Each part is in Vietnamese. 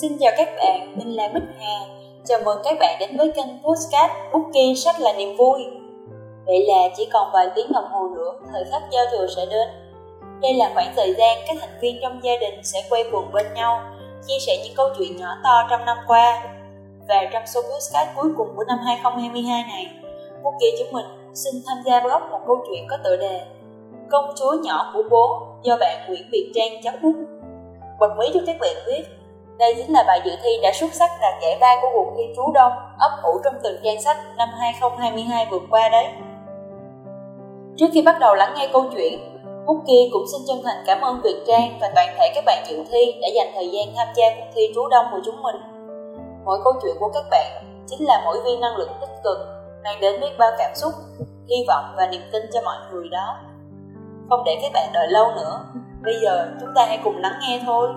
Xin chào các bạn, mình là Bích Hà. Chào mừng các bạn đến với kênh Postcard Bookie sách là niềm vui. Vậy là chỉ còn vài tiếng đồng hồ nữa, thời khắc giao thừa sẽ đến. Đây là khoảng thời gian các thành viên trong gia đình sẽ quay quần bên nhau, chia sẻ những câu chuyện nhỏ to trong năm qua. Và trong số Postcard cuối cùng của năm 2022 này, Bookie chúng mình xin tham gia blog một câu chuyện có tựa đề Công chúa nhỏ của bố do bạn Nguyễn Việt Trang chấm bút. Bật mí cho các bạn biết, đây chính là bài dự thi đã xuất sắc đạt giải ba của cuộc thi Trú Đông ấp ủ trong từng trang sách năm 2022 vừa qua đấy. Trước khi bắt đầu lắng nghe câu chuyện, Bookie cũng xin chân thành cảm ơn Việt Trang và toàn thể các bạn dự thi đã dành thời gian tham gia cuộc thi Trú Đông của chúng mình. Mỗi câu chuyện của các bạn chính là mỗi viên năng lượng tích cực, mang đến biết bao cảm xúc, hy vọng và niềm tin cho mọi người đó. Không để các bạn đợi lâu nữa, bây giờ chúng ta hãy cùng lắng nghe thôi.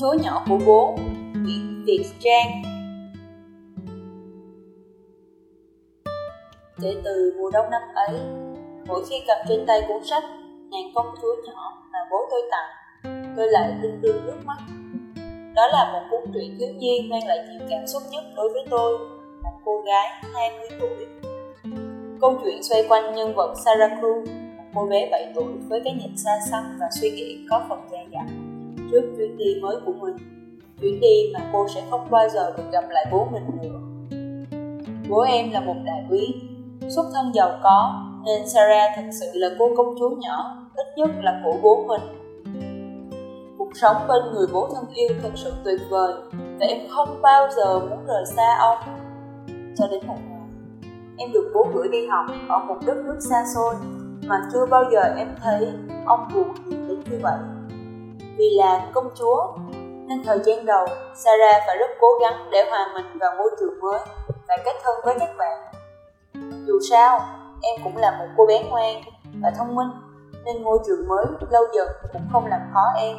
Chúa nhỏ của bố. Nguyễn Việt Trang. Kể từ mùa đông năm ấy Mỗi khi cầm trên tay cuốn sách Nàng công chúa nhỏ mà bố tôi tặng Tôi lại rưng rưng nước mắt. Đó là một cuốn truyện thiếu nhi mang lại nhiều cảm xúc nhất đối với tôi Một cô gái 20 tuổi. Câu chuyện xoay quanh nhân vật Sarah Crew, Một cô bé 7 tuổi với cái nhìn xa xăm và suy nghĩ có phần dai dẳng trước chuyến đi mới của mình. Chuyến đi mà cô sẽ không bao giờ được gặp lại bố mình nữa. Bố em là một đại quý, xuất thân giàu có nên Sarah thật sự là cô công chúa nhỏ ít nhất là của bố mình. Cuộc sống bên người bố thân yêu thật sự tuyệt vời và em không bao giờ muốn rời xa ông. Cho đến một ngày em được bố gửi đi học ở một đất nước xa xôi mà chưa bao giờ em thấy ông buồn gì đến như vậy vì là công chúa. Nên thời gian đầu, Sarah phải rất cố gắng để hòa mình vào môi trường mới và kết thân với các bạn. Dù sao, em cũng là một cô bé ngoan và thông minh, nên môi trường mới lâu dần cũng không làm khó em.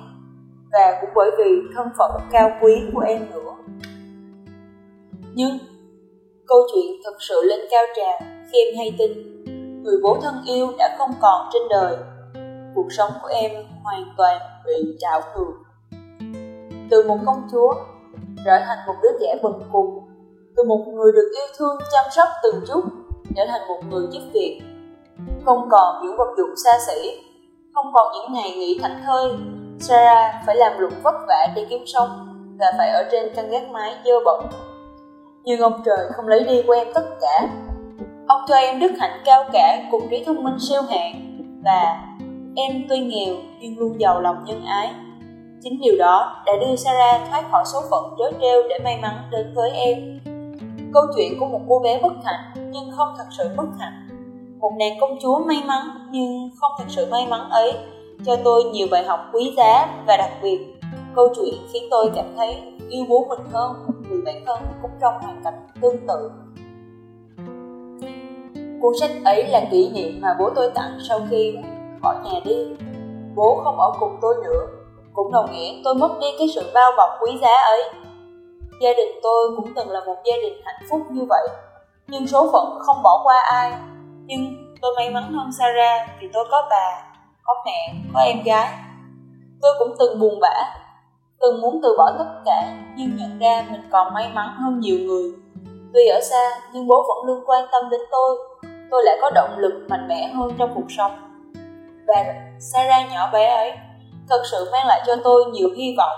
Và cũng bởi vì thân phận cao quý của em nữa. Nhưng, câu chuyện thật sự lên cao trào khi em hay tin, người bố thân yêu đã không còn trên đời. Cuộc sống của em hoàn toàn bị trạo ngược từ một công chúa, trở thành một đứa trẻ bần cùng. Từ một người được yêu thương, chăm sóc từng chút, trở thành một người giúp việc. Không còn những vật dụng xa xỉ, không còn những ngày nghỉ thảnh thơi, sarah phải làm lụng vất vả để kiếm sống và phải ở trên căn gác mái dơ bẩn. Nhưng ông trời không lấy đi của em tất cả. Ông cho em đức hạnh cao cả cùng trí thông minh siêu hạng và Em tuy nghèo, nhưng luôn giàu lòng nhân ái. Chính điều đó đã đưa Sarah thoát khỏi số phận trớ trêu để may mắn đến với em. Câu chuyện của một cô bé bất hạnh, nhưng không thật sự bất hạnh. Một nàng công chúa may mắn, nhưng không thật sự may mắn ấy cho tôi nhiều bài học quý giá và đặc biệt câu chuyện khiến tôi cảm thấy yêu bố mình hơn, người bản thân cũng trong hoàn cảnh tương tự cuốn sách ấy là kỷ niệm mà bố tôi tặng sau khi khỏi nhà đi. Bố không ở cùng tôi nữa. Cũng đồng nghĩa, tôi mất đi cái sự bao bọc quý giá ấy. Gia đình tôi cũng từng là một gia đình hạnh phúc như vậy. Nhưng số phận không bỏ qua ai. Nhưng tôi may mắn hơn Sarah vì tôi có bà, có mẹ, có em gái. Tôi cũng từng buồn bã, từng muốn từ bỏ tất cả nhưng nhận ra mình còn may mắn hơn nhiều người. Tuy ở xa, nhưng bố vẫn luôn quan tâm đến tôi. Tôi lại có động lực mạnh mẽ hơn trong cuộc sống và Sarah nhỏ bé ấy, thật sự mang lại cho tôi nhiều hy vọng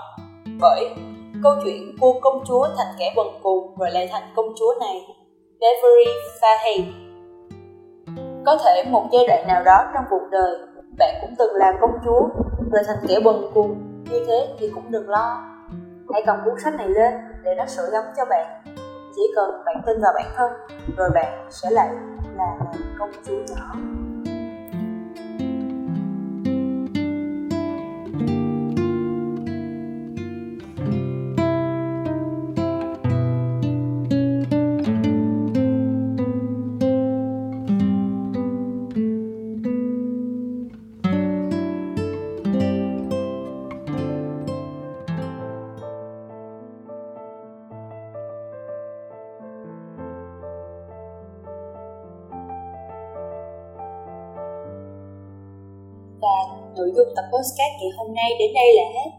bởi câu chuyện cô công chúa thành kẻ bần cùng rồi lại thành công chúa này, Beverly Fahey. Có thể một giai đoạn nào đó trong cuộc đời, bạn cũng từng là công chúa rồi thành kẻ bần cùng như thế thì cũng đừng lo. Hãy cầm cuốn sách này lên để nó sửa ấm cho bạn. Chỉ cần bạn tin vào bản thân, rồi bạn sẽ lại là công chúa nhỏ. Nội dung tập podcast ngày hôm nay đến đây là hết.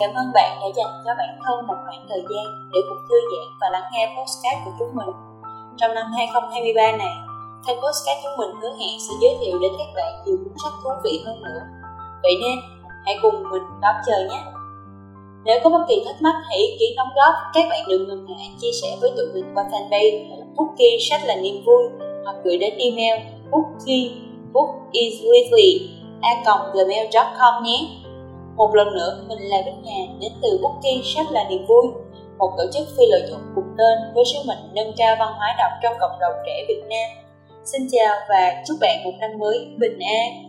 Cảm ơn bạn đã dành cho bản thân một khoảng thời gian để cùng thư giãn và lắng nghe podcast của chúng mình. Trong năm 2023 này, kênh podcast chúng mình hứa hẹn sẽ giới thiệu đến các bạn nhiều cuốn sách thú vị hơn nữa. Vậy nên, hãy cùng mình đón chờ nhé! Nếu có bất kỳ thắc mắc hay ý kiến đóng góp, các bạn đừng ngần ngại chia sẻ với tụi mình qua fanpage Bookie sách là niềm vui hoặc gửi đến email bookie bookisweekly a.gmail.com nhé. Một lần nữa, mình là Bích Hà đến từ Bookie sách là niềm vui, một tổ chức phi lợi nhuận cùng tên với sứ mệnh nâng cao văn hóa đọc trong cộng đồng trẻ Việt Nam. Xin chào và chúc bạn một năm mới bình an.